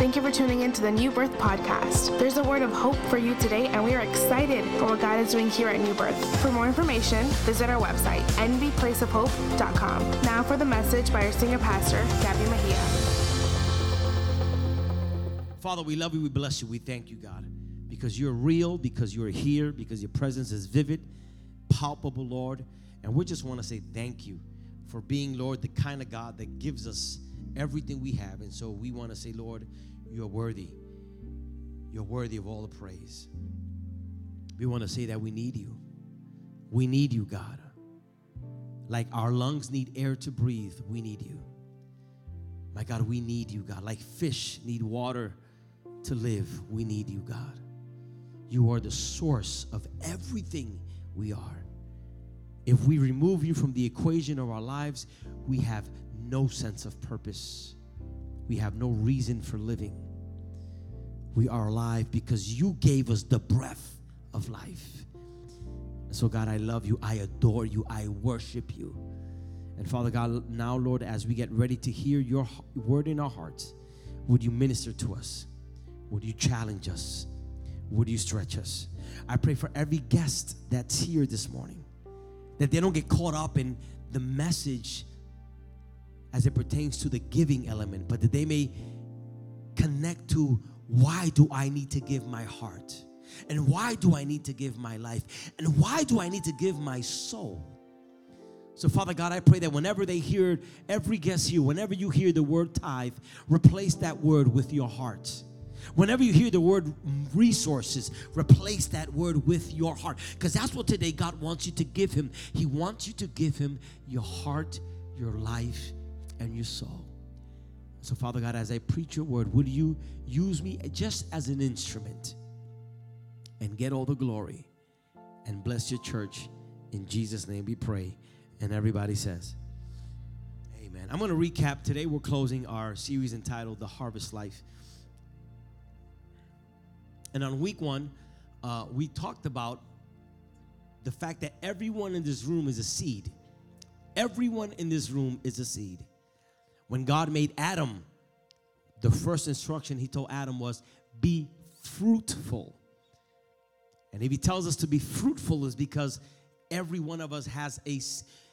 Thank you for tuning in to the New Birth Podcast. There's a word of hope for you today, and we are excited for what God is doing here at New Birth. For more information, visit our website, nvplaceofhope.com. Now for the message by our senior pastor, Gabby Mejia. Father, we love you, we bless you, we thank you, God, because you're real, because you're here, because your presence is vivid, palpable, Lord. And we just want to say thank you for being, Lord, the kind of God that gives us everything we have. And so we want to say, Lord, you're worthy. You're worthy of all the praise. We want to say that we need you. We need you, God. Like our lungs need air to breathe, we need you. My God, we need you, God. Like fish need water to live, we need you, God. You are the source of everything we are. If we remove you from the equation of our lives, we have no sense of purpose. We have no reason for living. We are alive because you gave us the breath of life. And so, God, I love you. I adore you. I worship you. And Father God, now, Lord, as we get ready to hear your word in our hearts, would you minister to us? Would you challenge us? Would you stretch us? I pray for every guest that's here this morning that they don't get caught up in the message as it pertains to the giving element, but that they may connect to why do I need to give my heart? And why do I need to give my life? And why do I need to give my soul? So, Father God, I pray that whenever they hear, every guest here, whenever you hear the word tithe, replace that word with your heart. Whenever you hear the word resources, replace that word with your heart. Because that's what today God wants you to give Him. He wants you to give Him your heart, your life, and your soul. So, Father God, as I preach your word, would you use me just as an instrument and get all the glory and bless your church? In Jesus' name we pray. And everybody says, Amen. I'm going to recap. Today we're closing our series entitled The Harvest Life. And on week one, uh, we talked about the fact that everyone in this room is a seed. Everyone in this room is a seed. When God made Adam, the first instruction he told Adam was, Be fruitful. And if he tells us to be fruitful, is because every one of us has a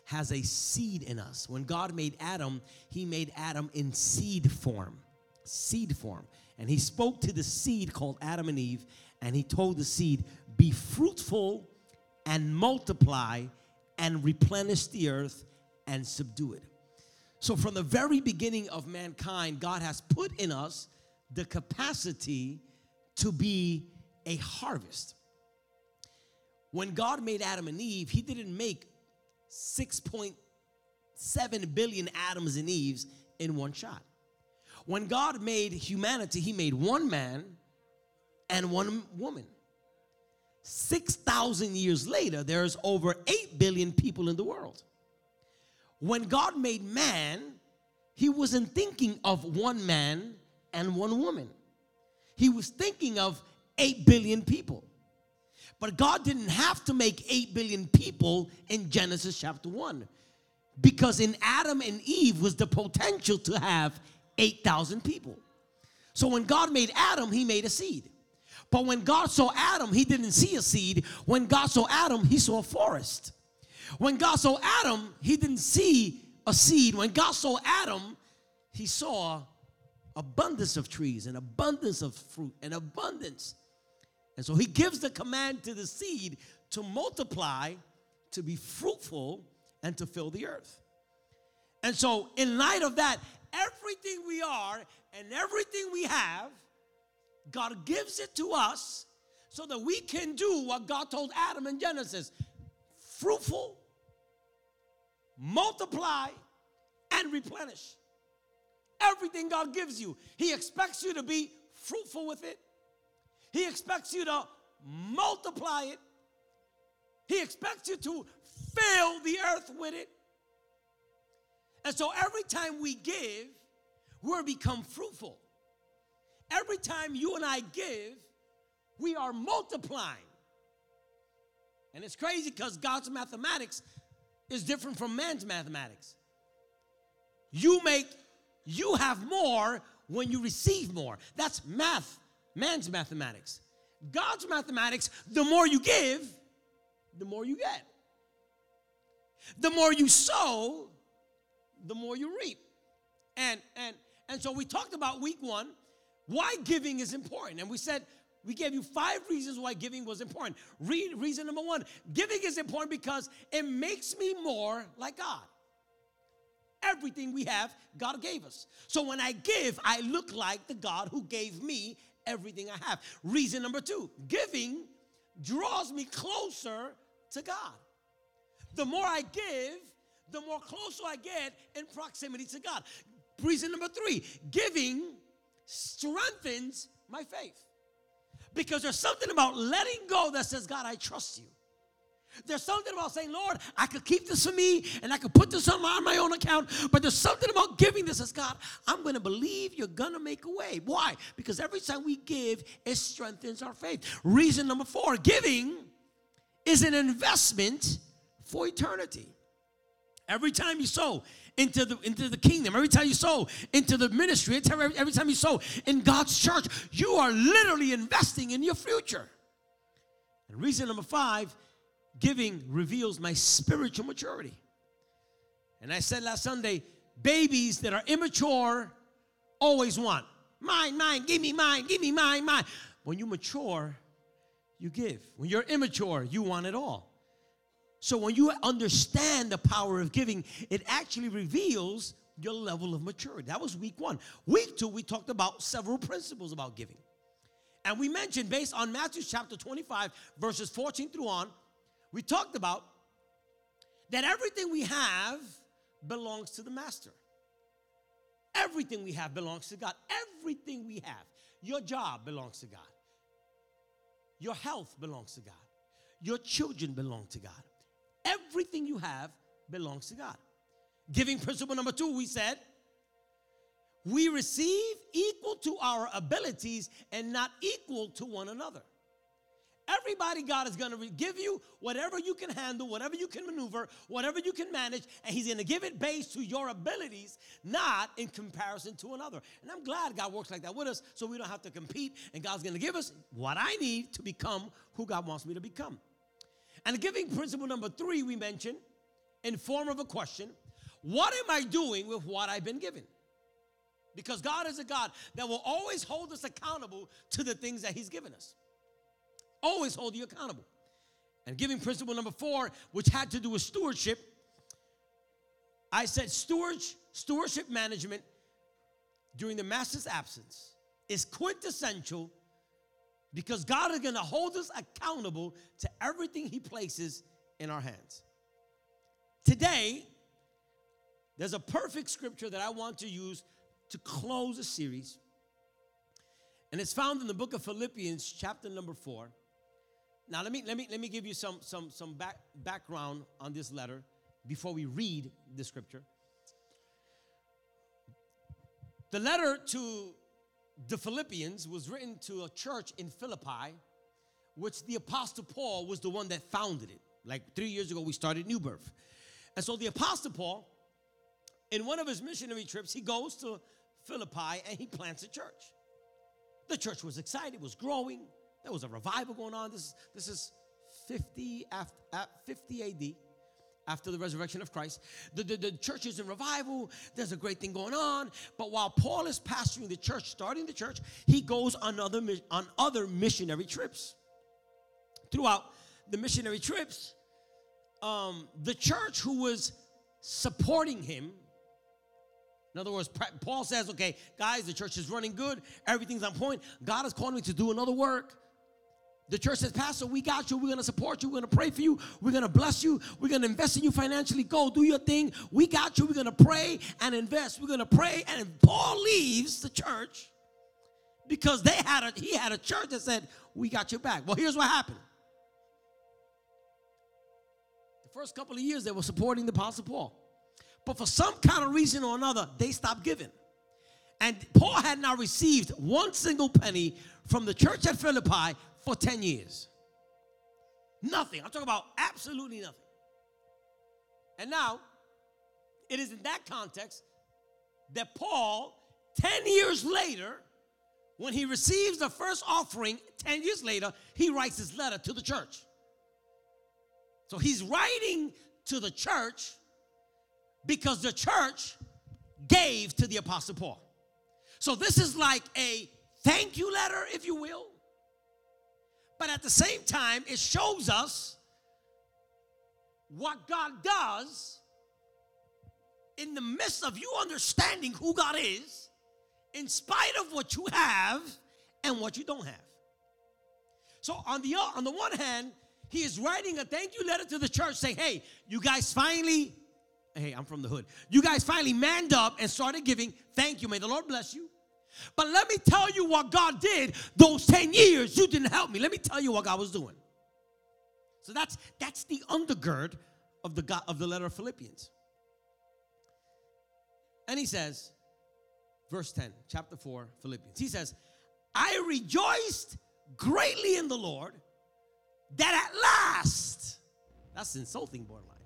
has a seed in us. When God made Adam, he made Adam in seed form. Seed form. And he spoke to the seed called Adam and Eve, and he told the seed, Be fruitful and multiply and replenish the earth and subdue it. So, from the very beginning of mankind, God has put in us the capacity to be a harvest. When God made Adam and Eve, He didn't make 6.7 billion Adams and Eves in one shot. When God made humanity, He made one man and one woman. 6,000 years later, there's over 8 billion people in the world. When God made man, He wasn't thinking of one man and one woman, He was thinking of 8 billion people. But God didn't have to make 8 billion people in Genesis chapter 1 because in Adam and Eve was the potential to have 8,000 people. So when God made Adam, he made a seed. But when God saw Adam, he didn't see a seed. When God saw Adam, he saw a forest. When God saw Adam, he didn't see a seed. When God saw Adam, he saw abundance of trees and abundance of fruit and abundance. And so he gives the command to the seed to multiply, to be fruitful, and to fill the earth. And so, in light of that, everything we are and everything we have, God gives it to us so that we can do what God told Adam in Genesis fruitful, multiply, and replenish. Everything God gives you, He expects you to be fruitful with it, He expects you to multiply it, He expects you to fill the earth with it. And so every time we give, we're become fruitful. Every time you and I give, we are multiplying. And it's crazy because God's mathematics is different from man's mathematics. You make, you have more when you receive more. That's math, man's mathematics. God's mathematics, the more you give, the more you get. The more you sow, the more you reap. And and and so we talked about week 1 why giving is important. And we said we gave you five reasons why giving was important. Re- reason number 1, giving is important because it makes me more like God. Everything we have, God gave us. So when I give, I look like the God who gave me everything I have. Reason number two giving draws me closer to God. The more I give, the more closer I get in proximity to God. Reason number three giving strengthens my faith. Because there's something about letting go that says, God, I trust you. There's something about saying, Lord, I could keep this for me and I could put this on my, on my own account, but there's something about giving this as God, I'm going to believe you're going to make a way. Why? Because every time we give, it strengthens our faith. Reason number four giving is an investment for eternity. Every time you sow into the into the kingdom, every time you sow into the ministry, every, every time you sow in God's church, you are literally investing in your future. And reason number five Giving reveals my spiritual maturity. And I said last Sunday, babies that are immature always want mine, mine, give me mine, give me mine, mine. When you mature, you give. When you're immature, you want it all. So when you understand the power of giving, it actually reveals your level of maturity. That was week one. Week two, we talked about several principles about giving. And we mentioned, based on Matthew chapter 25, verses 14 through on, we talked about that everything we have belongs to the master. Everything we have belongs to God. Everything we have. Your job belongs to God. Your health belongs to God. Your children belong to God. Everything you have belongs to God. Giving principle number two, we said, we receive equal to our abilities and not equal to one another. Everybody, God is going to give you whatever you can handle, whatever you can maneuver, whatever you can manage, and He's going to give it based to your abilities, not in comparison to another. And I'm glad God works like that with us so we don't have to compete, and God's going to give us what I need to become who God wants me to become. And giving principle number three, we mentioned in form of a question what am I doing with what I've been given? Because God is a God that will always hold us accountable to the things that He's given us always hold you accountable. And giving principle number four, which had to do with stewardship, I said stewardship, stewardship management during the master's absence is quintessential because God is going to hold us accountable to everything He places in our hands. Today, there's a perfect scripture that I want to use to close a series. And it's found in the book of Philippians, chapter number four. Now let me let me let me give you some some some back, background on this letter before we read the scripture. The letter to the Philippians was written to a church in Philippi, which the apostle Paul was the one that founded it. Like 3 years ago we started New Birth. And so the apostle Paul in one of his missionary trips, he goes to Philippi and he plants a church. The church was excited, it was growing. There was a revival going on. This, this is 50 after, 50 AD after the resurrection of Christ. The, the, the, church is in revival. There's a great thing going on. But while Paul is pastoring the church, starting the church, he goes on other, on other missionary trips. Throughout the missionary trips, um, the church who was supporting him, in other words, Paul says, okay, guys, the church is running good. Everything's on point. God is calling me to do another work. The church says, Pastor, we got you. We're going to support you. We're going to pray for you. We're going to bless you. We're going to invest in you financially. Go do your thing. We got you. We're going to pray and invest. We're going to pray. And Paul leaves the church because they had a, he had a church that said, We got your back. Well, here's what happened. The first couple of years, they were supporting the Apostle Paul. But for some kind of reason or another, they stopped giving. And Paul had not received one single penny from the church at Philippi for 10 years. Nothing. I'm talking about absolutely nothing. And now, it is in that context that Paul 10 years later, when he receives the first offering, 10 years later, he writes his letter to the church. So he's writing to the church because the church gave to the Apostle Paul. So this is like a thank you letter, if you will. But at the same time, it shows us what God does in the midst of you understanding who God is, in spite of what you have and what you don't have. So on the on the one hand, he is writing a thank you letter to the church saying, "Hey, you guys finally hey, I'm from the hood. You guys finally manned up and started giving. Thank you. May the Lord bless you. But let me tell you what God did those 10 years. You didn't help me. Let me tell you what God was doing. So that's that's the undergird of the God, of the letter of Philippians. And he says, verse 10, chapter 4, Philippians. He says, I rejoiced greatly in the Lord that at last, that's insulting borderline,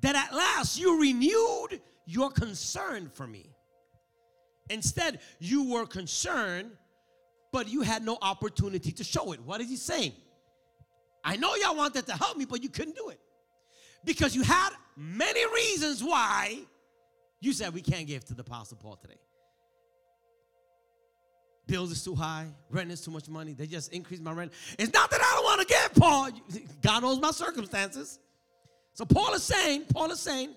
that at last you renewed your concern for me. Instead, you were concerned, but you had no opportunity to show it. What is he saying? I know y'all wanted to help me, but you couldn't do it. Because you had many reasons why you said we can't give to the Apostle Paul today. Bills is too high, rent is too much money. They just increased my rent. It's not that I don't want to give, Paul. God knows my circumstances. So Paul is saying, Paul is saying,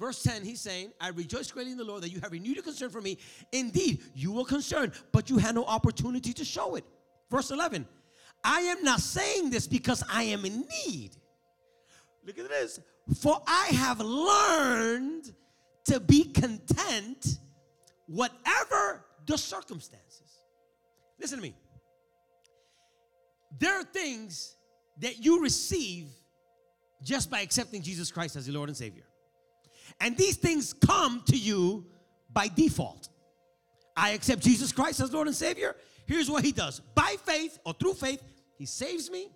verse 10, he's saying, I rejoice greatly in the Lord that you have renewed your concern for me. Indeed, you were concerned, but you had no opportunity to show it. Verse 11, I am not saying this because I am in need. Look at this. For I have learned to be content whatever the circumstances. Listen to me. There are things that you receive just by accepting Jesus Christ as your Lord and Savior. And these things come to you by default. I accept Jesus Christ as Lord and Savior. Here's what He does by faith or through faith, He saves me,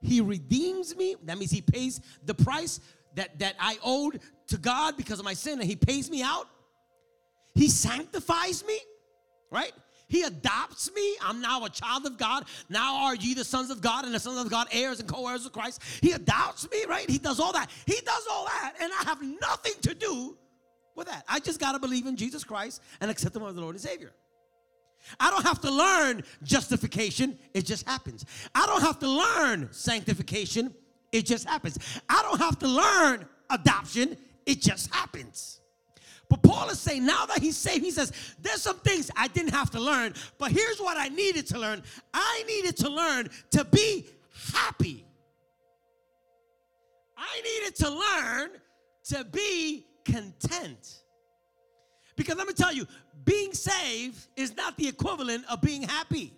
He redeems me. That means He pays the price that, that I owed to God because of my sin, and He pays me out. He sanctifies me, right? He adopts me. I'm now a child of God. Now are ye the sons of God and the sons of God, heirs and co heirs of Christ. He adopts me, right? He does all that. He does all that, and I have nothing to do with that. I just got to believe in Jesus Christ and accept Him as the Lord and Savior. I don't have to learn justification, it just happens. I don't have to learn sanctification, it just happens. I don't have to learn adoption, it just happens. But Paul is saying now that he's saved, he says, There's some things I didn't have to learn, but here's what I needed to learn. I needed to learn to be happy. I needed to learn to be content. Because let me tell you, being saved is not the equivalent of being happy.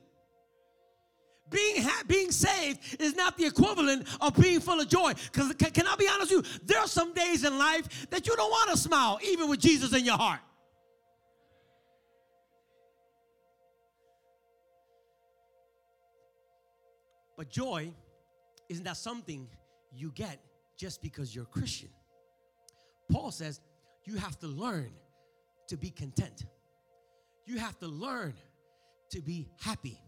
Being, ha- being saved is not the equivalent of being full of joy. Because can, can I be honest with you? There are some days in life that you don't want to smile, even with Jesus in your heart. But joy isn't that something you get just because you're Christian. Paul says you have to learn to be content. You have to learn to be happy.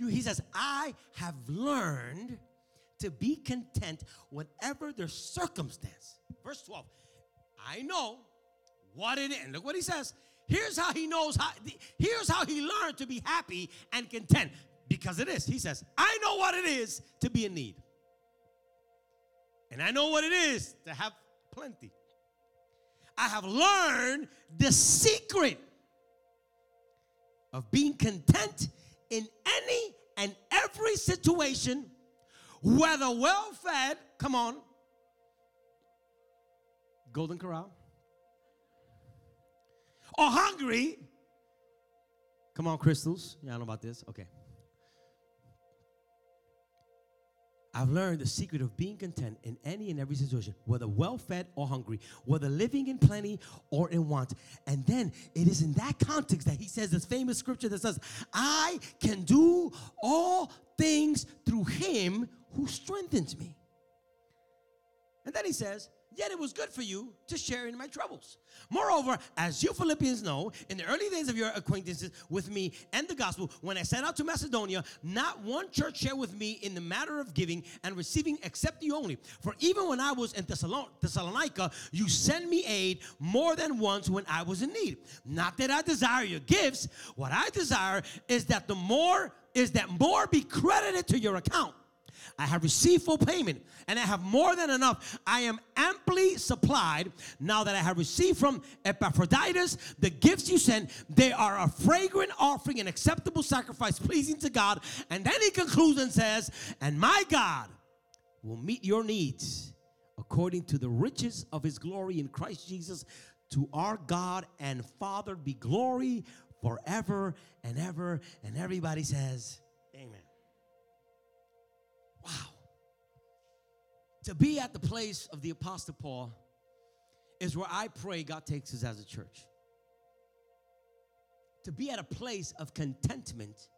You, he says, I have learned to be content whatever the circumstance. Verse 12. I know what it is. And look what he says. Here's how he knows how here's how he learned to be happy and content. Because it is. He says, I know what it is to be in need. And I know what it is to have plenty. I have learned the secret of being content in any and every situation, whether well fed, come on, Golden Corral, or hungry, come on, Krystals. Yeah, I know about this. Okay. I've learned the secret of being content in any and every situation, whether well fed or hungry, whether living in plenty or in want. And then it is in that context that he says this famous scripture that says, I can do all things through him who strengthens me. And then he says, Yet it was good for you to share in my troubles. Moreover, as you Philippians know, in the early days of your acquaintances with me and the gospel, when I set out to Macedonia, not one church shared with me in the matter of giving and receiving except you only. For even when I was in Thessalonica, you sent me aid more than once when I was in need. Not that I desire your gifts, what I desire is that the more is that more be credited to your account. I have received full payment and I have more than enough. I am amply supplied now that I have received from Epaphroditus the gifts you sent. They are a fragrant offering, an acceptable sacrifice, pleasing to God. And then he concludes and says, And my God will meet your needs according to the riches of his glory in Christ Jesus. To our God and Father be glory forever and ever. And everybody says. Wow. To be at the place of the Apostle Paul is where I pray God takes us as a church. To be at a place of contentment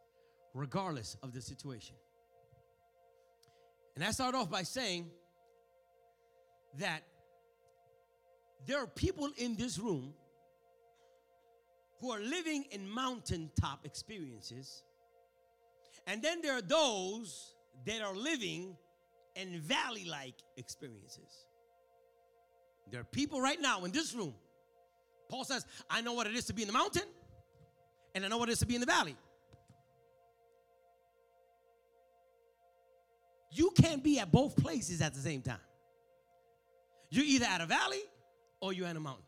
regardless of the situation. And I start off by saying that there are people in this room who are living in mountaintop experiences. And then there are those that are living in valley like experiences. There are people right now in this room. Paul says, I know what it is to be in the mountain, and I know what it is to be in the valley. You can't be at both places at the same time. You're either at a valley or you're in a mountain.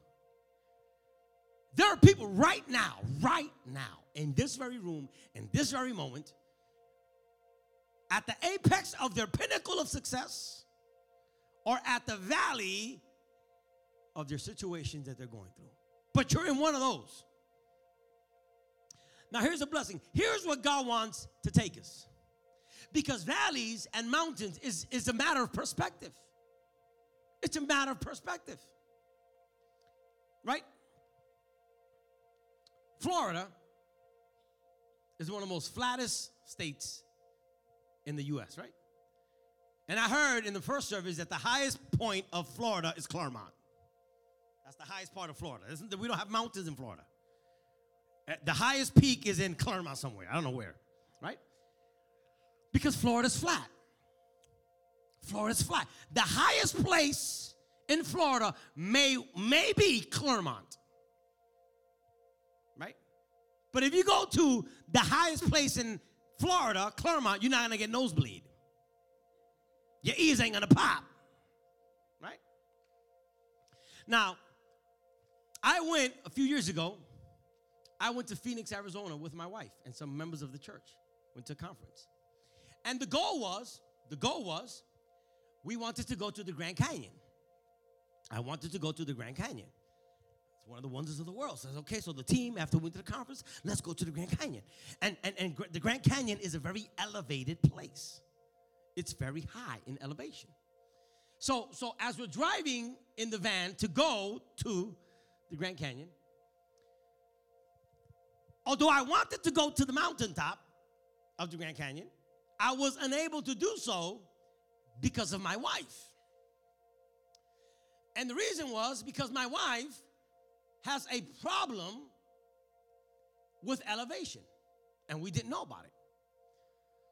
There are people right now, right now, in this very room, in this very moment, at the apex of their pinnacle of success or at the valley of their situations that they're going through. But you're in one of those. Now, here's a blessing. Here's what God wants to take us. Because valleys and mountains is, is a matter of perspective. It's a matter of perspective. Right? Florida is one of the most flattest states in the US, right? And I heard in the first service that the highest point of Florida is Clermont. That's the highest part of Florida. Isn't We don't have mountains in Florida. Uh, the highest peak is in Clermont somewhere. I don't know where, right? Because Florida's flat. Florida's flat. The highest place in Florida may, may be Clermont. Right? But if you go to the highest place in Florida, Clermont, you're not gonna get nosebleed. Your ears ain't gonna pop. Right? Now, I went a few years ago, I went to Phoenix, Arizona with my wife and some members of the church. Went to a conference. And the goal was, the goal was, we wanted to go to the Grand Canyon. I wanted to go to the Grand Canyon. It's one of the wonders of the world. Says, okay, so the team, after we went to the conference, let's go to the Grand Canyon. And, and, and the Grand Canyon is a very elevated place. It's very high in elevation. So, so as we're driving in the van to go to the Grand Canyon, although I wanted to go to the mountaintop of the Grand Canyon, I was unable to do so because of my wife. And the reason was because my wife has a problem with elevation, and we didn't know about it.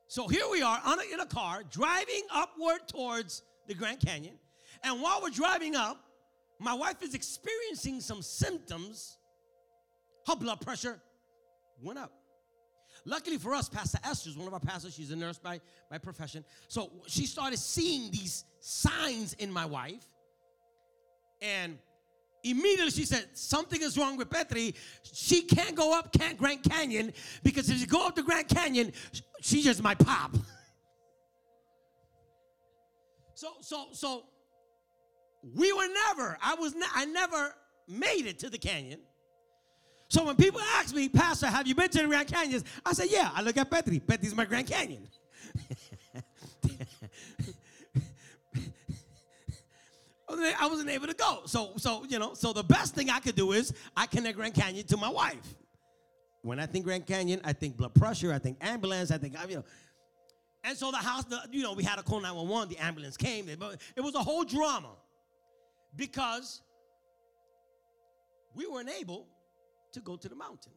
So here we are on a, in a car driving upward towards the Grand Canyon, and while we're driving up, my wife is experiencing some symptoms. Her blood pressure went up. Luckily for us, Pastor Esther is one of our pastors. She's a nurse by, by profession. So she started seeing these signs in my wife. And Immediately she said, Something is wrong with Petri. She can't go up can't Grand Canyon because if you go up the Grand Canyon, she just might pop. So, so, so we were never, I was, ne- I never made it to the canyon. So when people ask me, Pastor, have you been to the Grand Canyons? I say, Yeah, I look at Petri. Petri's my Grand Canyon. I wasn't able to go. So, so you know, so the best thing I could do is I connect Grand Canyon to my wife. When I think Grand Canyon, I think blood pressure, I think ambulance, I think you know. And so the house, the, you know, we had to call 911. The ambulance came. but It was a whole drama Because we weren't able to go to the mountain.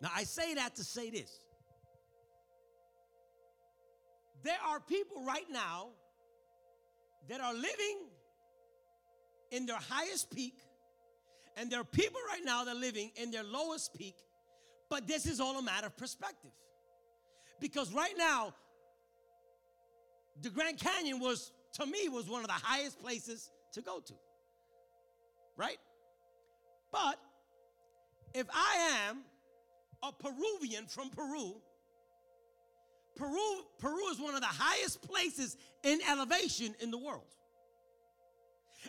Now, I say that to say this. There are people right now that are living in their highest peak, and there are people right now that are living in their lowest peak, but this is all a matter of perspective. Because right now, the Grand Canyon was, to me, was one of the highest places to go to. Right? But if I am a Peruvian from Peru, Peru, Peru is one of the highest places in elevation in the world.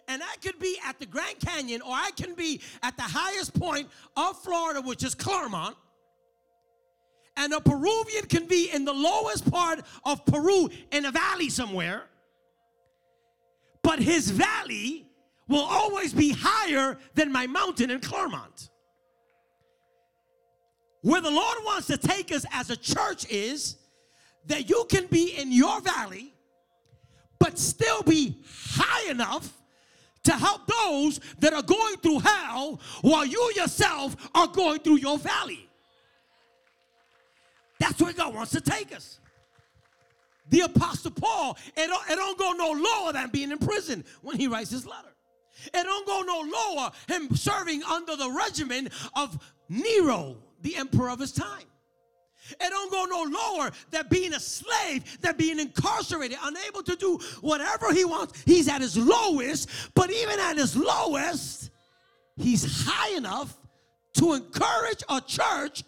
And I could be at the Grand Canyon or I can be at the highest point of Florida, which is Clermont. And a Peruvian can be in the lowest part of Peru in a valley somewhere. But his valley will always be higher than my mountain in Clermont. Where the Lord wants to take us as a church is that you can be in your valley, but still be high enough to help those that are going through hell while you yourself are going through your valley. That's where God wants to take us. The Apostle Paul, it don't, it don't go no lower than being in prison when he writes his letter. It don't go no lower him serving under the regimen of Nero, the emperor of his time. It don't go no lower than being a slave, than being incarcerated, unable to do whatever he wants. He's at his lowest, but even at his lowest, he's high enough to encourage a church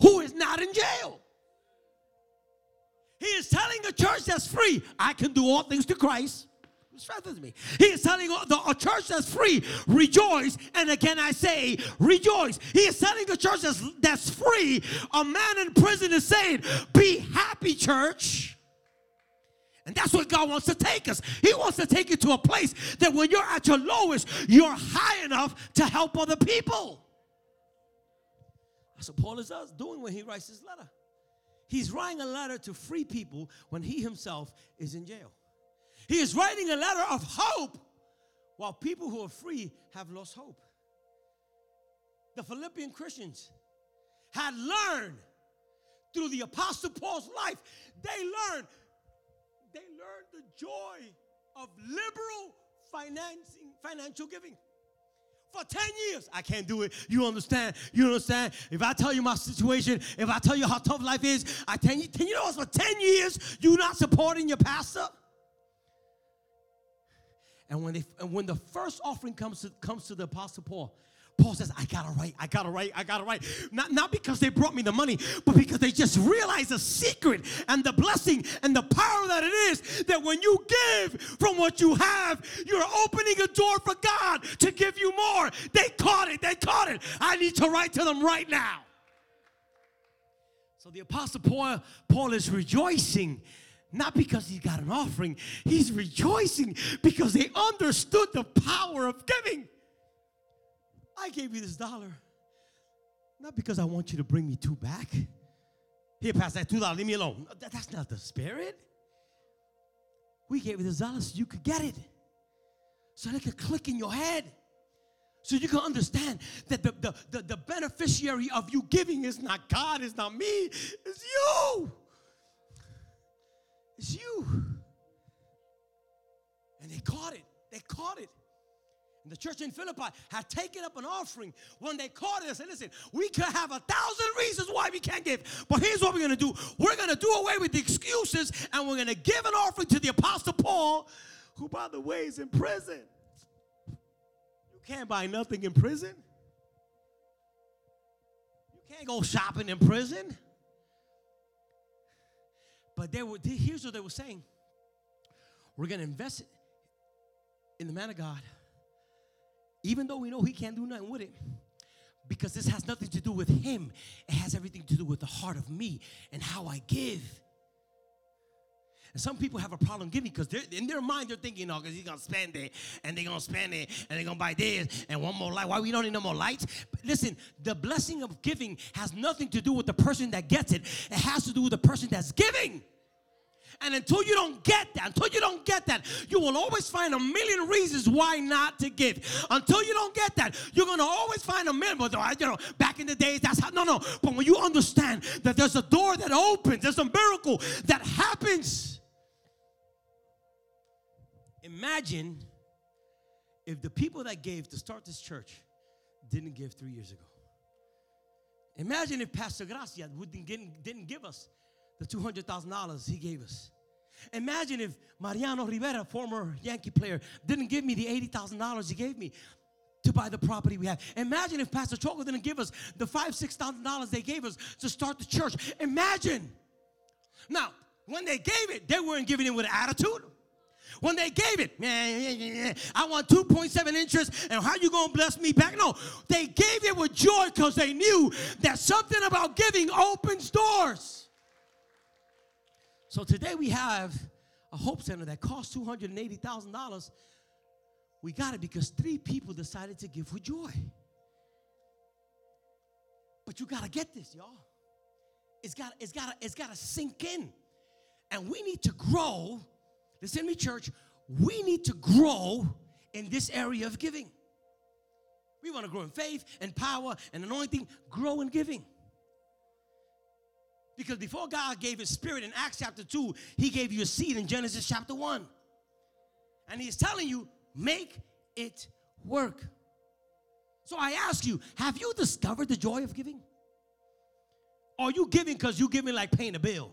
who is not in jail. He is telling a church that's free, I can do all things to Christ strengthens me. He is telling the, a church that's free, rejoice. And again, I say, rejoice. He is telling a church that's, that's free, a man in prison is saying, be happy, church. And that's what God wants to take us. He wants to take you to a place that when you're at your lowest, you're high enough to help other people. That's what Paul is doing when he writes his letter. He's writing a letter to free people when he himself is in jail. He is writing a letter of hope while people who are free have lost hope. The Philippian Christians had learned through the Apostle Paul's life, they learned, they learned the joy of liberal financing, financial giving. For 10 years, I can't do it. You understand? You understand? If I tell you my situation, if I tell you how tough life is, I tell you, you know? For 10 years, you're not supporting your pastor. And when they and when the first offering comes to comes to the apostle Paul, Paul says, I gotta write, I gotta write, I gotta write. Not, not because they brought me the money, but because they just realized the secret and the blessing and the power that it is that when you give from what you have, you're opening a door for God to give you more. They caught it, they caught it. I need to write to them right now. So the apostle Paul, Paul is rejoicing not because he got an offering, he's rejoicing because they understood the power of giving. I gave you this dollar, not because I want you to bring me two back. Here, pass that two dollars, leave me alone. That's not the spirit. We gave you this dollar so you could get it, so it could click in your head. So you can understand that the, the, the, the beneficiary of you giving is not God, it's not me, it's you. It's you. And they caught it. They caught it. And the church in Philippi had taken up an offering. When they caught it, they said, listen, we could have a thousand reasons why we can't give. But here's what we're going to do. We're going to do away with the excuses and we're going to give an offering to the Apostle Paul, who, by the way, is in prison. You can't buy nothing in prison. You can't go shopping in prison. But they were, here's what they were saying we're going to invest in the man of God, even though we know he can't do nothing with it. Because this has nothing to do with him, it has everything to do with the heart of me and how I give. And some people have a problem giving because in their mind they're thinking, oh, because he's gonna spend it and they're gonna spend it and they're gonna buy this and one more light. Why we don't need no more lights? But listen, the blessing of giving has nothing to do with the person that gets it. It has to do with the person that's giving. And until you don't get that, until you don't get that, you will always find a million reasons why not to give. Until you don't get that, you're gonna always find a million. But you know, back in the days, that's how. No, no. But when you understand that there's a door that opens, there's a miracle that happens. Imagine if the people that gave to start this church didn't give three years ago. Imagine if Pastor Gracia didn't, give us the $200,000 he gave us. Imagine if Mariano Rivera, former Yankee player, didn't give me the $80,000 he gave me to buy the property we have. Imagine if Pastor Choco didn't give us the five, six thousand dollars they gave us to start the church. Imagine. Now, when they gave it, they weren't giving it with attitude. When they gave it, I want 2.7 interest, and how you gonna bless me back? No, they gave it with joy because they knew that something about giving opens doors. So today we have a hope center that costs $280,000. We got it because three people decided to give with joy. But you got to get this, y'all. It's got it's got it's got to sink in. And we need to grow Listen to me, church. We need to grow in this area of giving. We want to grow in faith and power and anointing, grow in giving. Because before God gave his spirit in Acts chapter 2, he gave you a seed in Genesis chapter 1. And he's telling you, make it work. So I ask you, have you discovered the joy of giving? Are you giving because you're giving like paying a bill?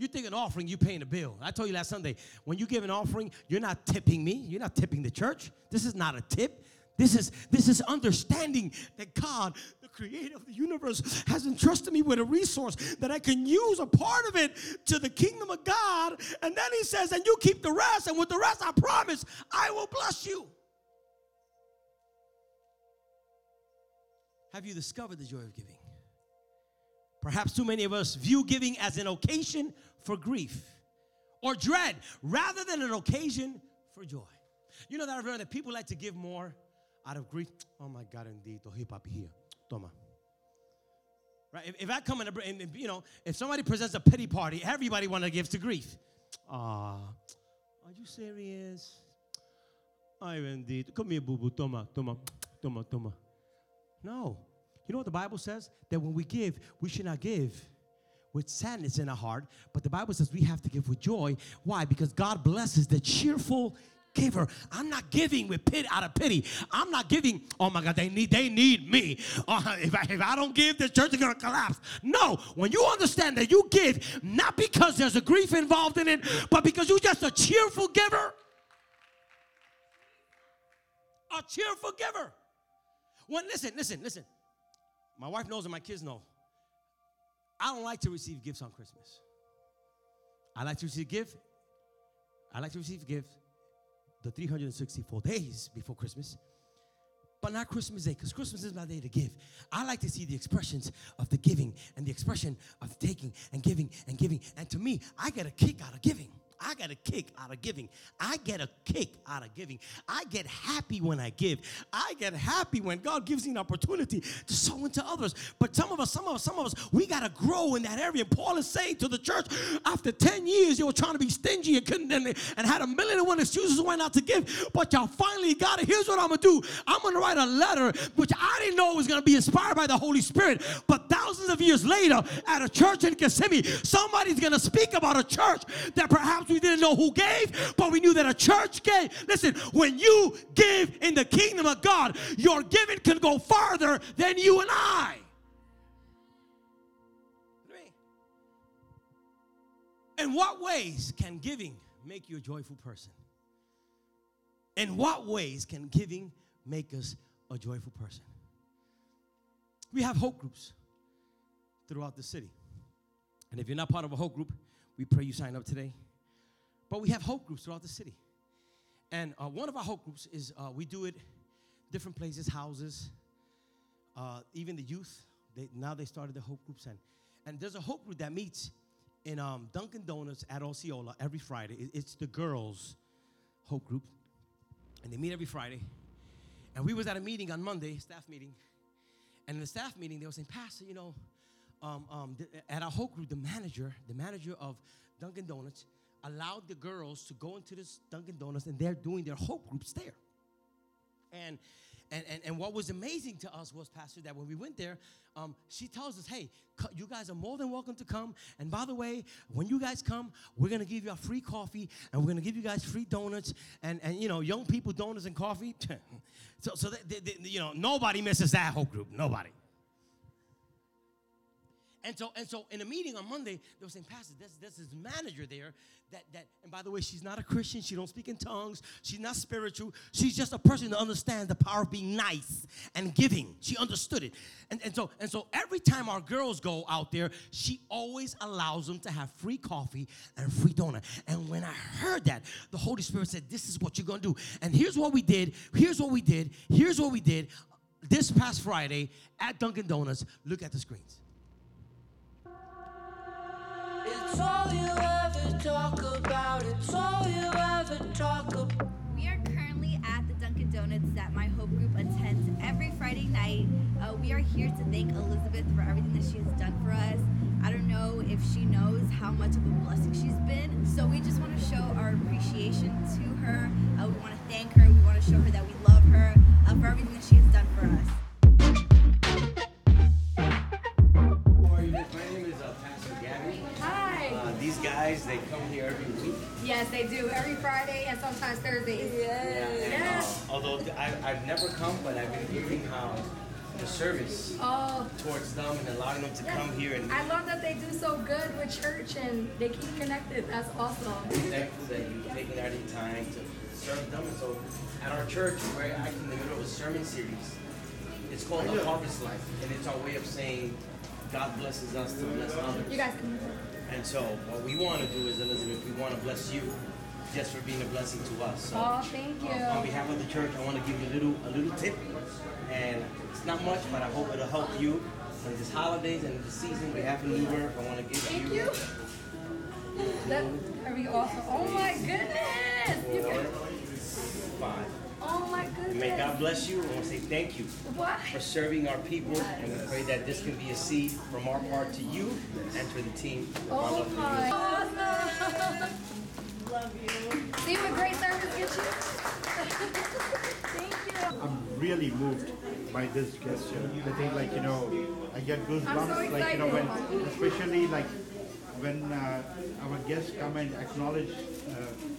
You think an offering, you're paying a bill. I told you last Sunday, when you give an offering, you're not tipping me. You're not tipping the church. This is not a tip. This is this is understanding that God, the creator of the universe, has entrusted me with a resource that I can use a part of it to the kingdom of God. And then he says, and you keep the rest, and with the rest, I promise I will bless you. Have you discovered the joy of giving? Perhaps too many of us view giving as an occasion for grief or dread rather than an occasion for joy. You know that I've learned that people like to give more out of grief. Oh my God, indeed. Hop here. Toma. Right? If, if I come in, a, and, you know, if somebody presents a pity party, everybody want to give to grief. Ah, are you serious? Ay, bendito. Come here, boo boo. Toma, toma, toma, toma. No. You know what the Bible says? That when we give, we should not give with sadness in our heart, but the Bible says we have to give with joy. Why? Because God blesses the cheerful giver. I'm not giving with pit out of pity. I'm not giving. Oh my God, they need they need me. Uh, if, I, if I don't give, the church is gonna collapse. No, when you understand that you give not because there's a grief involved in it, but because you're just a cheerful giver. A cheerful giver. When listen, listen, listen. My wife knows and my kids know. I don't like to receive gifts on Christmas. I like to receive gift. I like to receive gift the 364 days before Christmas, but not Christmas Day, because Christmas is my day to give. I like to see the expressions of the giving and the expression of taking and giving and giving. And to me, I get a kick out of giving. I get a kick out of giving. I get a kick out of giving. I get happy when I give. I get happy when God gives me an opportunity to sow into others. But some of us, some of us, some of us, we got to grow in that area. Paul is saying to the church, after 10 years, you were trying to be stingy and couldn't and, and had a million and one excuses why not to give. But y'all finally got it. Here's what I'm gonna do. I'm gonna write a letter, which I didn't know was gonna be inspired by the Holy Spirit. But thousands of years later, at a church in Kissimmee, somebody's gonna speak about a church that perhaps we didn't know who gave, but we knew that a church gave. Listen, when you give in the kingdom of God, your giving can go farther than you and I. In what ways can giving make you a joyful person? In what ways can giving make us a joyful person? We have hope groups throughout the city. And if you're not part of a hope group, we pray you sign up today. But we have hope groups throughout the city. And uh, one of our hope groups is uh, we do it different places, houses, uh, even the youth. They, now they started the hope groups. And, and there's a hope group that meets in um, Dunkin' Donuts at Osceola every Friday. It, it's the girls' hope group. And they meet every Friday. And we was at a meeting on Monday, staff meeting. And in the staff meeting, they were saying, Pastor, you know, um, um, at our hope group, the manager, the manager of Dunkin' Donuts, allowed the girls to go into this Dunkin' Donuts, and they're doing their hope groups there. And and, and, and what was amazing to us was, Pastor, that when we went there, um, she tells us, hey, you guys are more than welcome to come. And by the way, when you guys come, we're going to give you a free coffee and we're going to give you guys free donuts and, and, you know, young people donuts and coffee. so, so they, they, you know, nobody misses that whole group. Nobody. And so, and so in a meeting on Monday, they were saying, Pastor, there's, there's this manager there that, that, and by the way, she's not a Christian. She don't speak in tongues. She's not spiritual. She's just a person that understands the power of being nice and giving. She understood it. And, and so, and so every time our girls go out there, she always allows them to have free coffee and free donut. And when I heard that, the Holy Spirit said, this is what you're going to do. And here's what we did. Here's what we did. Here's what we did. This past Friday at Dunkin' Donuts, look at the screens. We are currently at the Dunkin' Donuts that my Hope Group attends every Friday night. Uh, we are here to thank Elizabeth for everything that she has done for us. I don't know if she knows how much of a blessing she's been. So we just want to show our appreciation to her. Uh, we want to thank her. We want to show her that we love her uh, for everything that she has done for us. They come here every week. Yes, they do. Every Friday and sometimes Thursdays. Yes. Yeah. yes. Uh, although I, have never come, but I've been hearing how the service oh. towards them and allowing them to yes. come here. And I love that they do so good with church and they keep connected. That's awesome. I'm thankful that you've taken out your time to serve them. So at our church, we're actually in the middle of a sermon series. It's called The Harvest Life, and it's our way of saying God blesses us to bless others. You guys can and so what we want to do is, Elizabeth, we want to bless you just for being a blessing to us. So, oh, thank you. Uh, on behalf of the church, I want to give you a little a little tip, and it's not much, but I hope it'll help you on these holidays and the season we have in New York. I want to give thank you. you. That, are we awesome? Oh my goodness! Four, five. Oh my goodness. May God bless you. I want to say thank you what? for serving our people. And we pray that this can be a seed from our part to you and to the team. Oh my. Awesome. Love you. See what great service gets you? thank you. I'm really moved by this gesture. I think like, you know, I get goosebumps. So like, you know, when, especially like when uh, our guests come and acknowledge uh,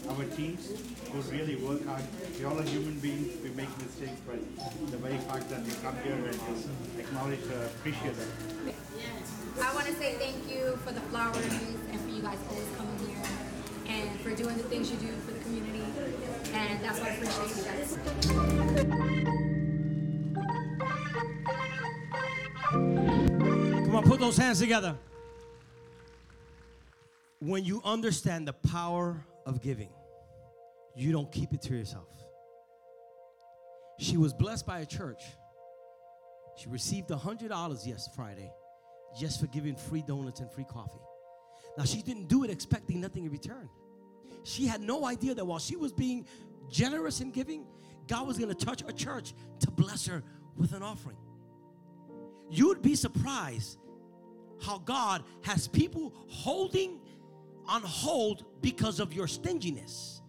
our teams who really work hard. We're all human beings, we make mistakes, but the very fact that we come here and acknowledge, uh, appreciate them. I want to say thank you for the flowers and for you guys always coming here and for doing the things you do for the community. And that's what I appreciate you guys. Come on, put those hands together when you understand the power of giving, you don't keep it to yourself. She was blessed by a church. She received a $100 yes Friday just for giving free donuts and free coffee. Now, she didn't do it expecting nothing in return. She had no idea that while she was being generous in giving, God was going to touch a church to bless her with an offering. You'd be surprised how God has people holding on hold because of your stinginess.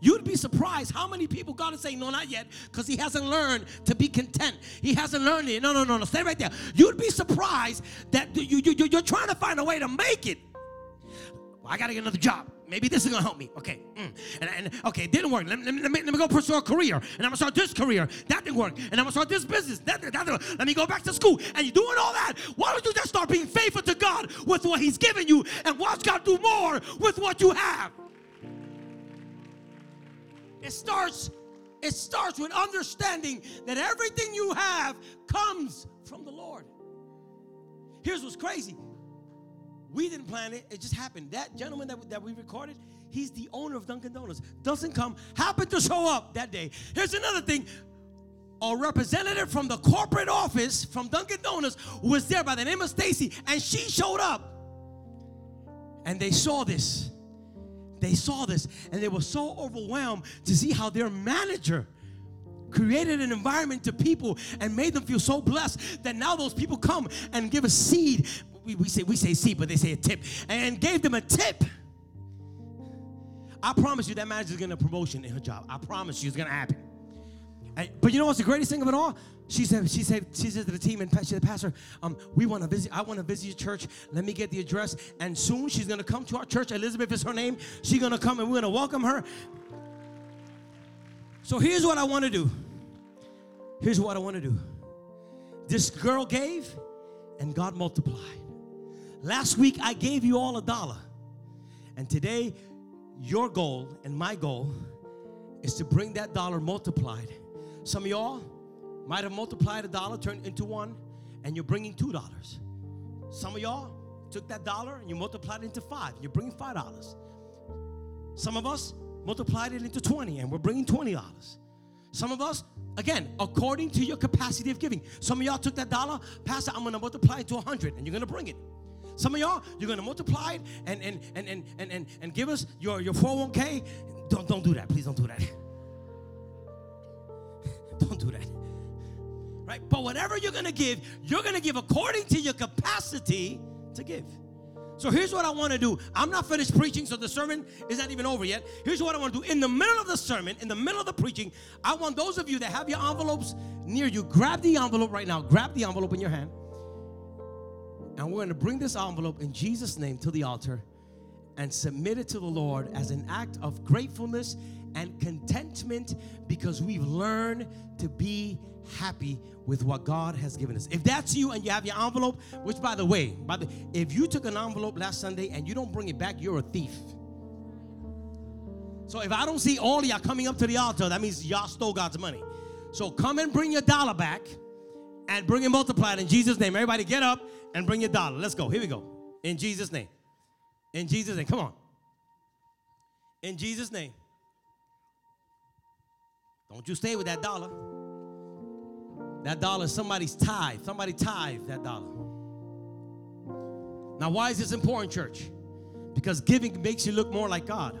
You'd be surprised how many people God is saying, No, not yet, because He hasn't learned to be content. He hasn't learned it. No, no, no, no. Stay right there. You'd be surprised that you, you, you're trying to find a way to make it. I got to get another job. Maybe this is gonna help me. Okay, mm. and, and okay, it didn't work. Let, let, let, me, let me go pursue a career, and I'm gonna start this career. That didn't work, and I'm gonna start this business. That, that, that, let me go back to school. And you're doing all that. Why don't you just start being faithful to God with what He's given you, and watch God do more with what you have? It starts. It starts with understanding that everything you have comes from the Lord. Here's what's crazy. We didn't plan it, it just happened. That gentleman that, that we recorded, he's the owner of Dunkin' Donuts. Doesn't come, happened to show up that day. Here's another thing a representative from the corporate office from Dunkin' Donuts was there by the name of Stacy, and she showed up. And they saw this. They saw this, and they were so overwhelmed to see how their manager created an environment to people and made them feel so blessed that now those people come and give a seed we, we say we say seat, but they say a tip, and gave them a tip. I promise you that manager's gonna promotion in her job. I promise you it's gonna happen. And- but you know what's the greatest thing of it all? She said, she said, she said to the team and she said, Pastor, um, we want to visit. I want to visit your church. Let me get the address. And soon she's gonna come to our church. Elizabeth is her name. She's gonna come and we're gonna welcome her. So here's what I want to do. Here's what I want to do. This girl gave, and God multiplied. Last week I gave you all a dollar, and today your goal and my goal is to bring that dollar multiplied. Some of y'all might have multiplied a dollar, turned into one, and you're bringing two dollars. Some of y'all took that dollar and you multiplied it into five. You're bringing five dollars. Some of us multiplied it into 20 and we're bringing $20. Some of us, again, according to your capacity of giving. Some of y'all took that dollar, Pastor, I'm to multiply it to 100 and you're to bring it. Some of y'all, you're to multiply it and, and, and, and, and, and, and give us your, your 401k. Don't, don't do that. Please don't do that. don't do that. Right? But whatever you're to give, you're to give according to your capacity to give. So here's what I want to do. I'm not finished preaching, so the sermon is not even over yet. Here's what I want to do. In the middle of the sermon, in the middle of the preaching, I want those of you that have your envelopes near you, grab the envelope right now. Grab the envelope in your hand. And we're going to bring this envelope in Jesus' name to the altar and submit it to the Lord as an act of gratefulness and contentment because we've learned to be happy with what God has given us. If that's you and you have your envelope, which by the way, by the if you took an envelope last Sunday and you don't bring it back, you're a thief. So if I don't see all of y'all coming up to the altar, that means y'all stole God's money. So come and bring your dollar back and bring it multiplied in Jesus' name. Everybody get up and bring your dollar. Let's go. Here we go. In Jesus' name. In Jesus' name. Come on. In Jesus' name. Don't you stay with that dollar. That dollar somebody's tithe. Somebody tithe that dollar. Now, why is this important, church? Because giving makes you look more like God.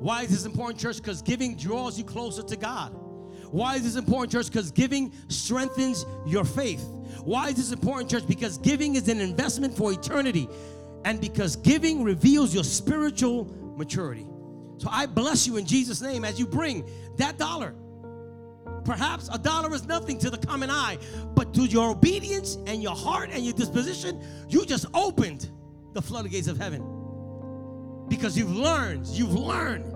Why is this important, church? Because giving draws you closer to God. Why is this important, church? Because giving strengthens your faith. Why is this important, church? Because giving is an investment for eternity. And because giving reveals your spiritual maturity. So I bless you in Jesus' name as you bring that dollar. Perhaps a dollar is nothing to the common eye, but to your obedience and your heart and your disposition, you just opened the floodgates of heaven. Because you've learned, you've learned,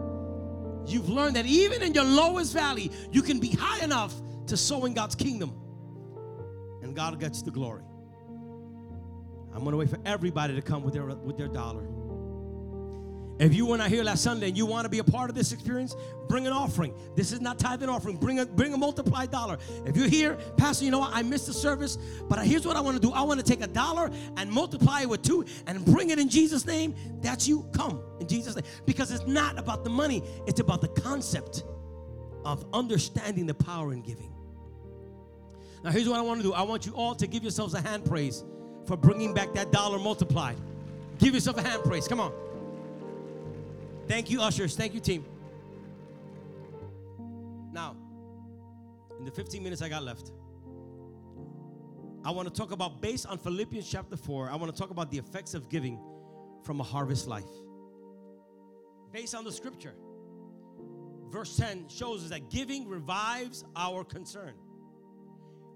you've learned that even in your lowest valley, you can be high enough to sow in God's kingdom. And God gets the glory. I'm gonna wait for everybody to come with their with their dollar. If you were not here last Sunday and you want to be a part of this experience, bring an offering. This is not tithing offering. Bring a bring a multiplied dollar. If you're here, Pastor, you know what? I missed the service, but here's what I want to do. I want to take a dollar and multiply it with two and bring it in Jesus' name. That's you. Come in Jesus' name. Because it's not about the money, it's about the concept of understanding the power in giving. Now, here's what I want to do. I want you all to give yourselves a hand praise for bringing back that dollar multiplied. Give yourself a hand praise. Come on. Thank you, ushers. Thank you, team. Now, in the 15 minutes I got left, I want to talk about, based on Philippians chapter 4, I want to talk about the effects of giving from a harvest life. Based on the scripture, verse 10 shows us that giving revives our concern.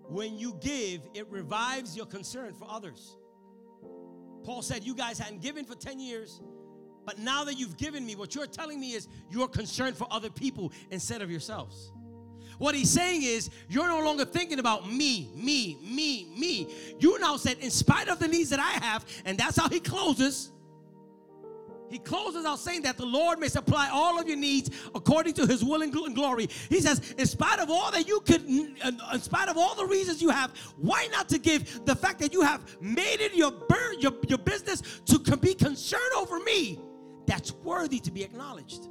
When you give, it revives your concern for others. Paul said, You guys hadn't given for 10 years, but now that you've given me, what you're telling me is you're concerned for other people instead of yourselves. What he's saying is, you're no longer thinking about me, me, me, me. You now said, in spite of the needs that I have, and that's how he closes. He closes out saying that the Lord may supply all of your needs according to his will and glory. He says, in spite of all that you could, in uh, in spite of all the reasons you have, why not to give the fact that you have made it your, your, your business to be concerned over me? That's worthy to be acknowledged.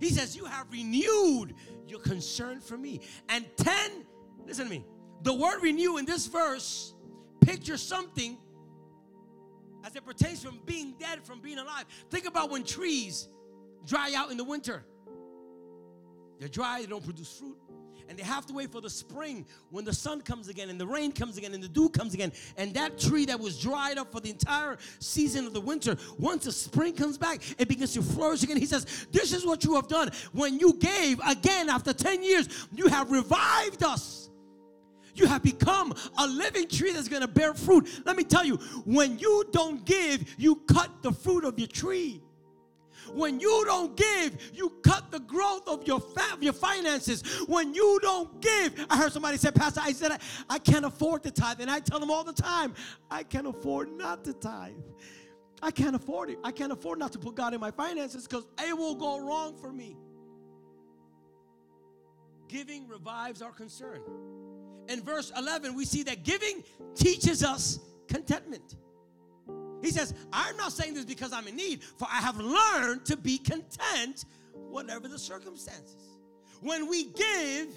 He says, You have renewed your concern for me. And 10, listen to me, the word renew in this verse pictures something as it pertains from being dead from being alive. Think about when trees dry out in the winter. They're dry, they don't produce fruit. And they have to wait for the spring when the sun comes again and the rain comes again and the dew comes again. And that tree that was dried up for the entire season of the winter, once the spring comes back, it begins to flourish again. He says, This is what you have done. When you gave again after 10 years, you have revived us. You have become a living tree that's going to bear fruit. Let me tell you, when you don't give, you cut the fruit of your tree. When you don't give, you cut the growth of your fa- your finances. When you don't give, I heard somebody say, Pastor, I said I, I can't afford to tithe, and I tell them all the time, I can't afford not to tithe. I can't afford it. I can't afford not to put God in my finances because it will go wrong for me. Giving revives our concern. In verse 11, we see that giving teaches us contentment. He says, I'm not saying this because I'm in need, for I have learned to be content whatever the circumstances. When we give,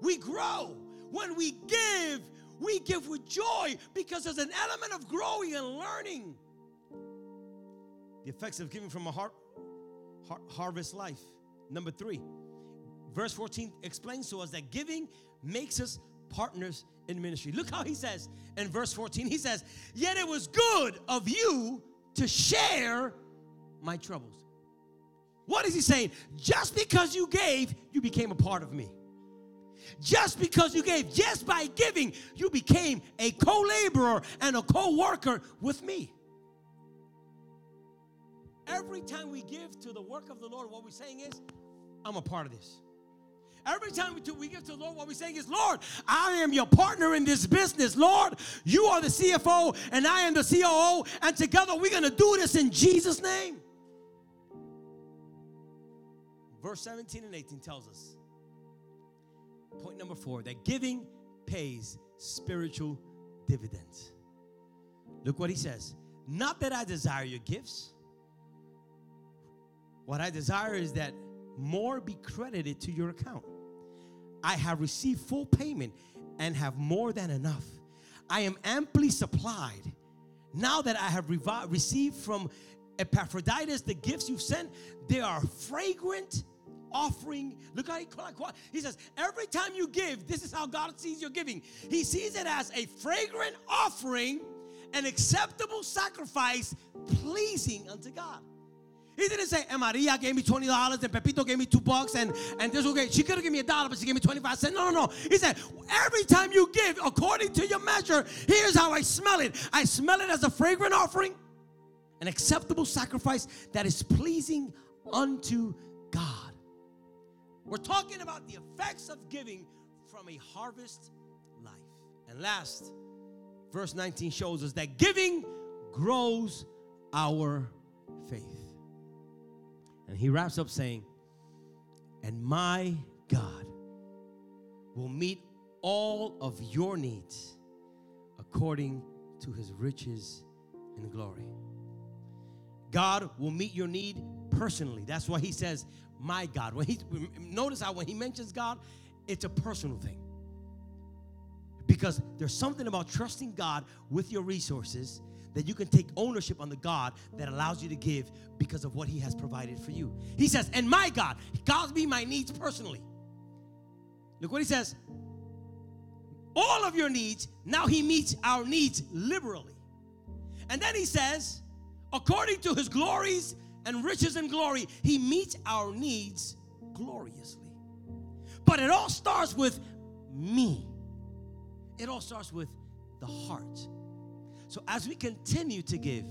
we grow. When we give, we give with joy because there's an element of growing and learning. The effects of giving from a har- harvest life. Number three, verse 14 explains to us that giving makes us partners in ministry. Look how he says in verse 14 he says, Yet it was good of you to share my troubles. What is he saying? Just because you gave, you became a part of me. Just because you gave, just by giving, you became a co laborer and a co worker with me. Every time we give to the work of the Lord, what we're saying is, I'm a part of this. Every time we, do, we give to the Lord, what we're saying is, Lord, I am your partner in this business. Lord, you are the CFO and I am the COO, and together we're going to do this in Jesus' name. Verse 17 and 18 tells us point number four that giving pays spiritual dividends. Look what he says. Not that I desire your gifts. What I desire is that more be credited to your account. I have received full payment and have more than enough. I am amply supplied. Now that I have revi- received from Epaphroditus the gifts you've sent, they are fragrant offering. Look how he, he says, every time you give, this is how God sees your giving. He sees it as a fragrant offering, an acceptable sacrifice, pleasing unto God. He didn't say, and Maria gave me $20 and Pepito gave me two bucks and, and this okay. She could have given me a dollar, but she gave me 25 cents. No, no, no. He said, every time you give according to your measure, here's how I smell it. I smell it as a fragrant offering, an acceptable sacrifice that is pleasing unto God. We're talking about the effects of giving from a harvest life. And last, verse 19 shows us that giving grows our faith. And he wraps up saying, And my God will meet all of your needs according to his riches and glory. God will meet your need personally. That's why he says, My God. When he notice how when he mentions God, it's a personal thing. Because there's something about trusting God with your resources that you can take ownership on the God that allows you to give because of what He has provided for you. He says, and my God, God's me my needs personally. Look what He says. All of your needs, now He meets our needs liberally. And then He says, according to His glories and riches and glory, He meets our needs gloriously. But it all starts with me. It all starts with the heart. So as we continue to give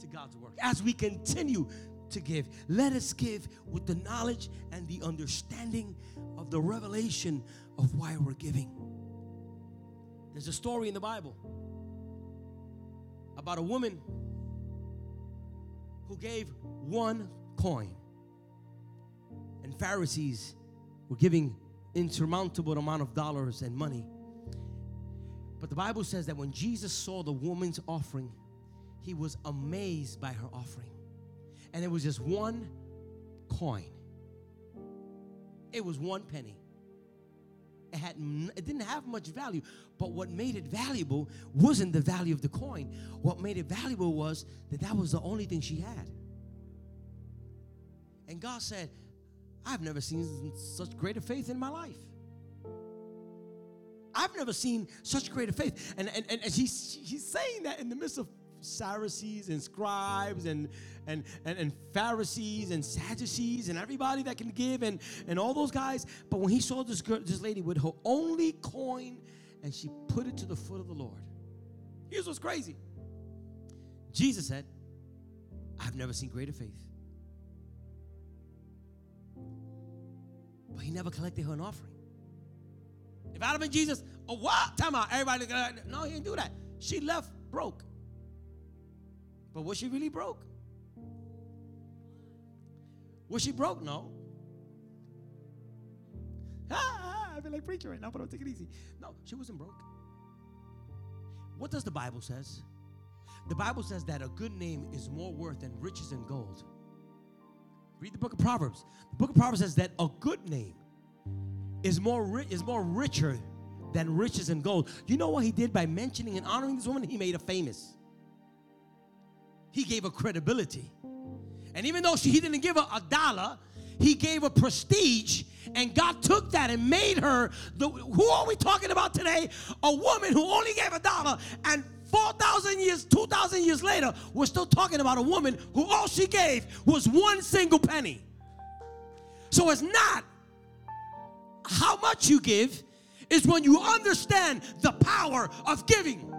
to God's work, as we continue to give, let us give with the knowledge and the understanding of the revelation of why we're giving. There's a story in the Bible about a woman who gave one coin. And Pharisees were giving insurmountable amount of dollars and money but the Bible says that when Jesus saw the woman's offering, he was amazed by her offering. And it was just one coin. It was one penny. It had it didn't have much value, but what made it valuable wasn't the value of the coin. What made it valuable was that that was the only thing she had. And God said, I've never seen such greater faith in my life. I've never seen such greater faith. And, and, and, and she's, she's saying that in the midst of Pharisees and scribes and, and, and, and Pharisees and Sadducees and everybody that can give and, and all those guys. But when he saw this girl, this lady with her only coin and she put it to the foot of the Lord. Here's what's crazy. Jesus said, I've never seen greater faith. But he never collected her an offering. If I'd have been Jesus, oh what? Time out. Everybody, no, he didn't do that. She left broke. But was she really broke? Was she broke? No. Ah, I feel like preacher right now, but I'll take it easy. No, she wasn't broke. What does the Bible says? The Bible says that a good name is more worth than riches and gold. Read the book of Proverbs. The book of Proverbs says that a good name is more is more richer than riches and gold. You know what he did by mentioning and honoring this woman? He made her famous. He gave her credibility. And even though she, he didn't give her a dollar, he gave her prestige. And God took that and made her the who are we talking about today? A woman who only gave a dollar and 4,000 years, 2,000 years later, we're still talking about a woman who all she gave was one single penny. So it's not how much you give, is when you understand the power of giving.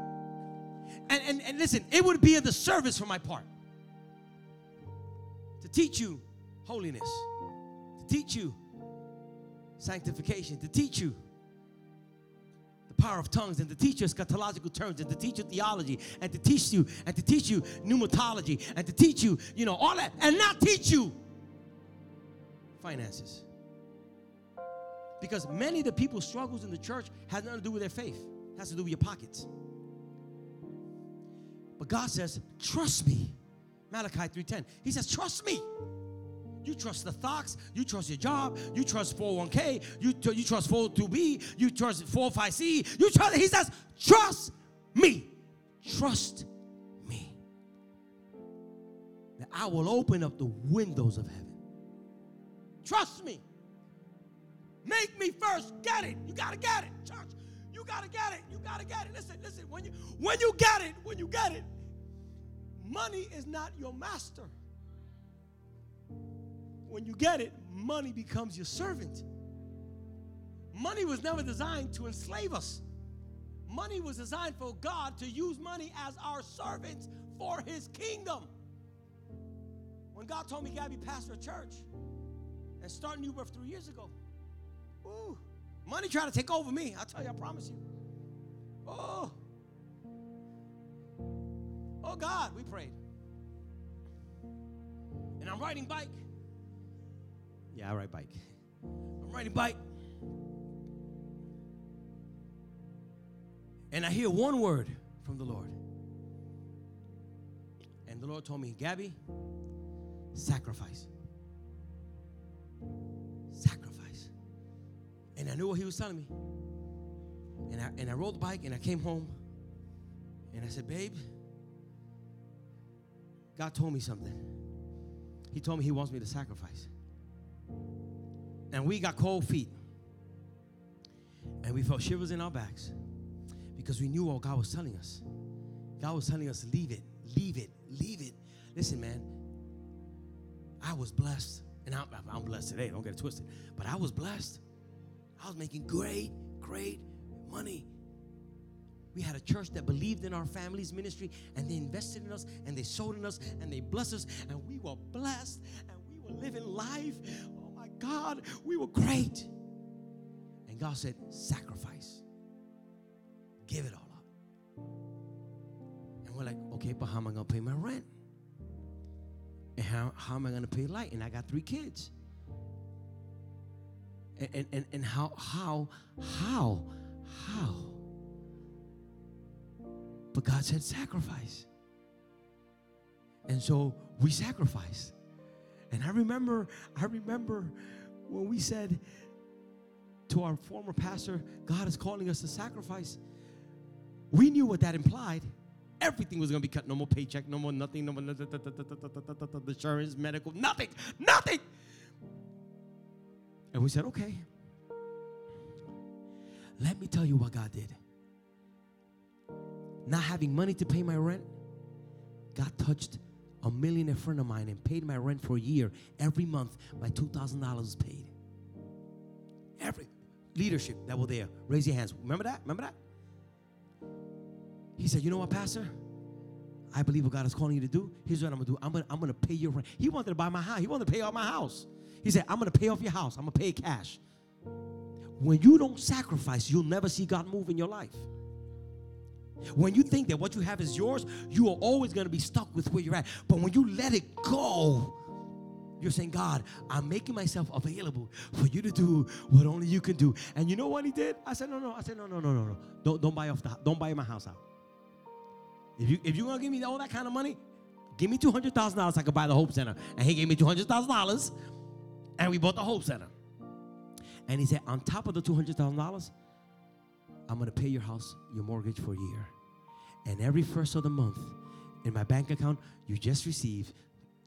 And, and, and listen, it would be a disservice for my part to teach you holiness, to teach you sanctification, to teach you the power of tongues, and to teach you eschatological terms, and to teach you theology, and to teach you, and to teach you pneumatology, and to teach you, you know, all that, and not teach you finances. Because many of the people's struggles in the church has nothing to do with their faith. It has to do with your pockets. But God says, trust me. Malachi 3:10. He says, trust me. You trust the stocks, you trust your job, you trust 401k, you, you trust 402b, you trust 45c, you trust, he says, trust me. Trust me. That I will open up the windows of heaven. Trust me. Make me first get it. You gotta get it, church. You gotta get it. You gotta get it. Listen, listen. When you when you get it, when you get it, money is not your master. When you get it, money becomes your servant. Money was never designed to enslave us. Money was designed for God to use money as our servants for his kingdom. When God told me, Gabby, pastor a church and start New Birth three years ago, ooh, money tried to take over me. I tell you, I promise you. Oh, oh God, we prayed. And I'm riding bike. Yeah, I ride bike. I'm riding bike. And I hear one word from the Lord. And the Lord told me, Gabby, sacrifice. Sacrifice. And I knew what he was telling me. And I, and I rode the bike and I came home and I said, Babe, God told me something. He told me He wants me to sacrifice. And we got cold feet. And we felt shivers in our backs because we knew what God was telling us. God was telling us, leave it, leave it, leave it. Listen, man, I was blessed. And I'm, I'm blessed today, don't get it twisted. But I was blessed. I was making great, great money. We had a church that believed in our family's ministry and they invested in us and they sold in us and they blessed us and we were blessed and we were living life. Oh my God, we were great. And God said, sacrifice. Give it all up. And we're like, okay, but how am I going to pay my rent? And how, how am I going to pay light? And I got three kids. And, and, and, how, how, how, how? But God said sacrifice. And so we sacrificed. And I remember, I remember when we said to our former pastor, God is calling us to sacrifice. We knew what that implied. Everything was going to be cut. No more paycheck, no more nothing, no more insurance, medical, nothing, nothing. And we said, okay. Let me tell you what God did. Not having money to pay my rent, God touched a millionaire friend of mine and paid my rent for a year. Every month, my $2,000 was paid. Every leadership that were there, raise your hands. Remember that? Remember that? He said, You know what, Pastor? I believe what God is calling you to do. Here's what I'm gonna do. I'm gonna, I'm gonna pay your rent. He wanted to buy my house. He wanted to pay off my house. He said, I'm gonna pay off your house. I'm gonna pay cash. When you don't sacrifice, you'll never see God move in your life. When you think that what you have is yours, you are always going to be stuck with where you're at. But when you let it go, you're saying, God, I'm making myself available for you to do what only you can do. And you know what he did? I said, no, no. I said, no, no, no, no, no. Don't, don't buy off the don't buy my house out. If you if you're gonna give me all that kind of money, give me two hundred thousand dollars. I could buy the Hope Center. And he gave me two hundred thousand dollars, and we bought the Hope Center. And he said, on top of the two hundred thousand dollars, I'm gonna pay your house, your mortgage for a year. And every first of the month, in my bank account, you just receive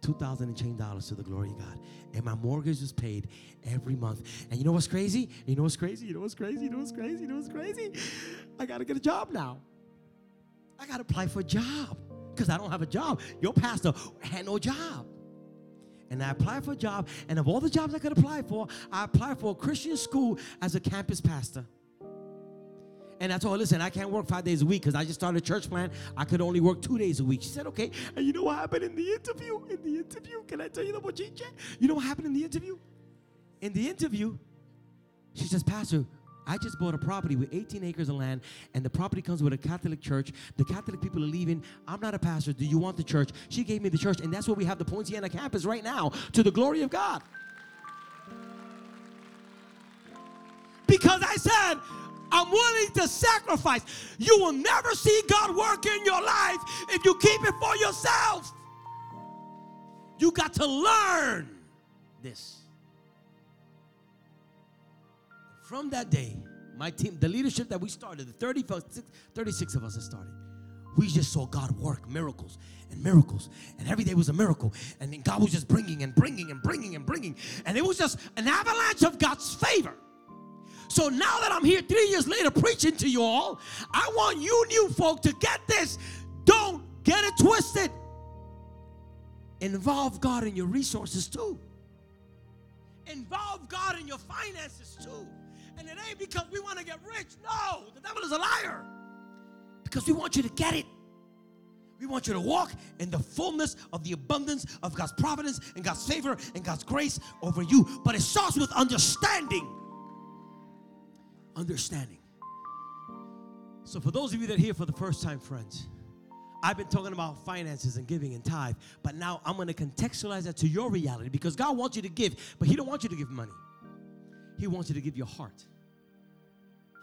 two thousand and change dollars to the glory of God. And my mortgage is paid every month. And you know what's crazy? You know what's crazy? You know what's crazy? You know what's crazy? You know what's crazy? I gotta get a job now. I got to apply for a job because I don't have a job. Your pastor had no job. And I applied for a job, and of all the jobs I could apply for, I applied for a Christian school as a campus pastor. And I told her, listen, I can't work five days a week because I just started a church plan. I could only work two days a week. She said, okay. And you know what happened in the interview? In the interview, can I tell you the bochinche? You know what happened in the interview? In the interview, she says, Pastor, I just bought a property with 18 acres of land, and the property comes with a Catholic church. The Catholic people are leaving. I'm not a pastor. Do you want the church? She gave me the church, and that's where we have the Poinciana campus right now to the glory of God. Because I said, I'm willing to sacrifice. You will never see God work in your life if you keep it for yourself. You got to learn this. From that day, my team, the leadership that we started, the 36, 36 of us that started, we just saw God work miracles and miracles. And every day was a miracle. And then God was just bringing and bringing and bringing and bringing. And it was just an avalanche of God's favor. So now that I'm here three years later preaching to you all, I want you new folk to get this. Don't get it twisted. Involve God in your resources too. Involve God in your finances too. And it ain't because we want to get rich. No, the devil is a liar. Because we want you to get it. We want you to walk in the fullness of the abundance of God's providence and God's favor and God's grace over you. But it starts with understanding. Understanding. So, for those of you that are here for the first time, friends, I've been talking about finances and giving and tithe, but now I'm going to contextualize that to your reality because God wants you to give, but He don't want you to give money. He wants you to give your heart.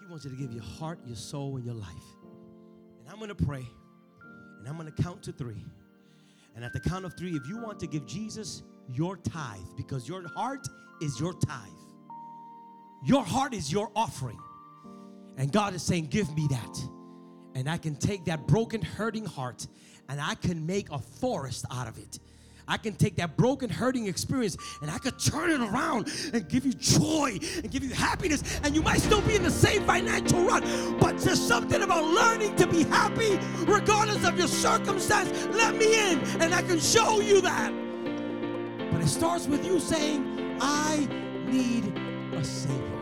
He wants you to give your heart, your soul, and your life. And I'm going to pray, and I'm going to count to three. And at the count of three, if you want to give Jesus your tithe, because your heart is your tithe, your heart is your offering. And God is saying, Give me that. And I can take that broken, hurting heart and I can make a forest out of it. I can take that broken, hurting experience and I could turn it around and give you joy and give you happiness. And you might still be in the same financial rut, but there's something about learning to be happy regardless of your circumstance. Let me in and I can show you that. But it starts with you saying, I need a Savior.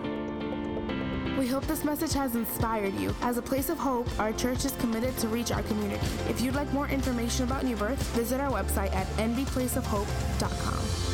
We hope this message has inspired you. As a place of hope, our church is committed to reach our community. If you'd like more information about New Birth, visit our website at nbplaceofhope.com.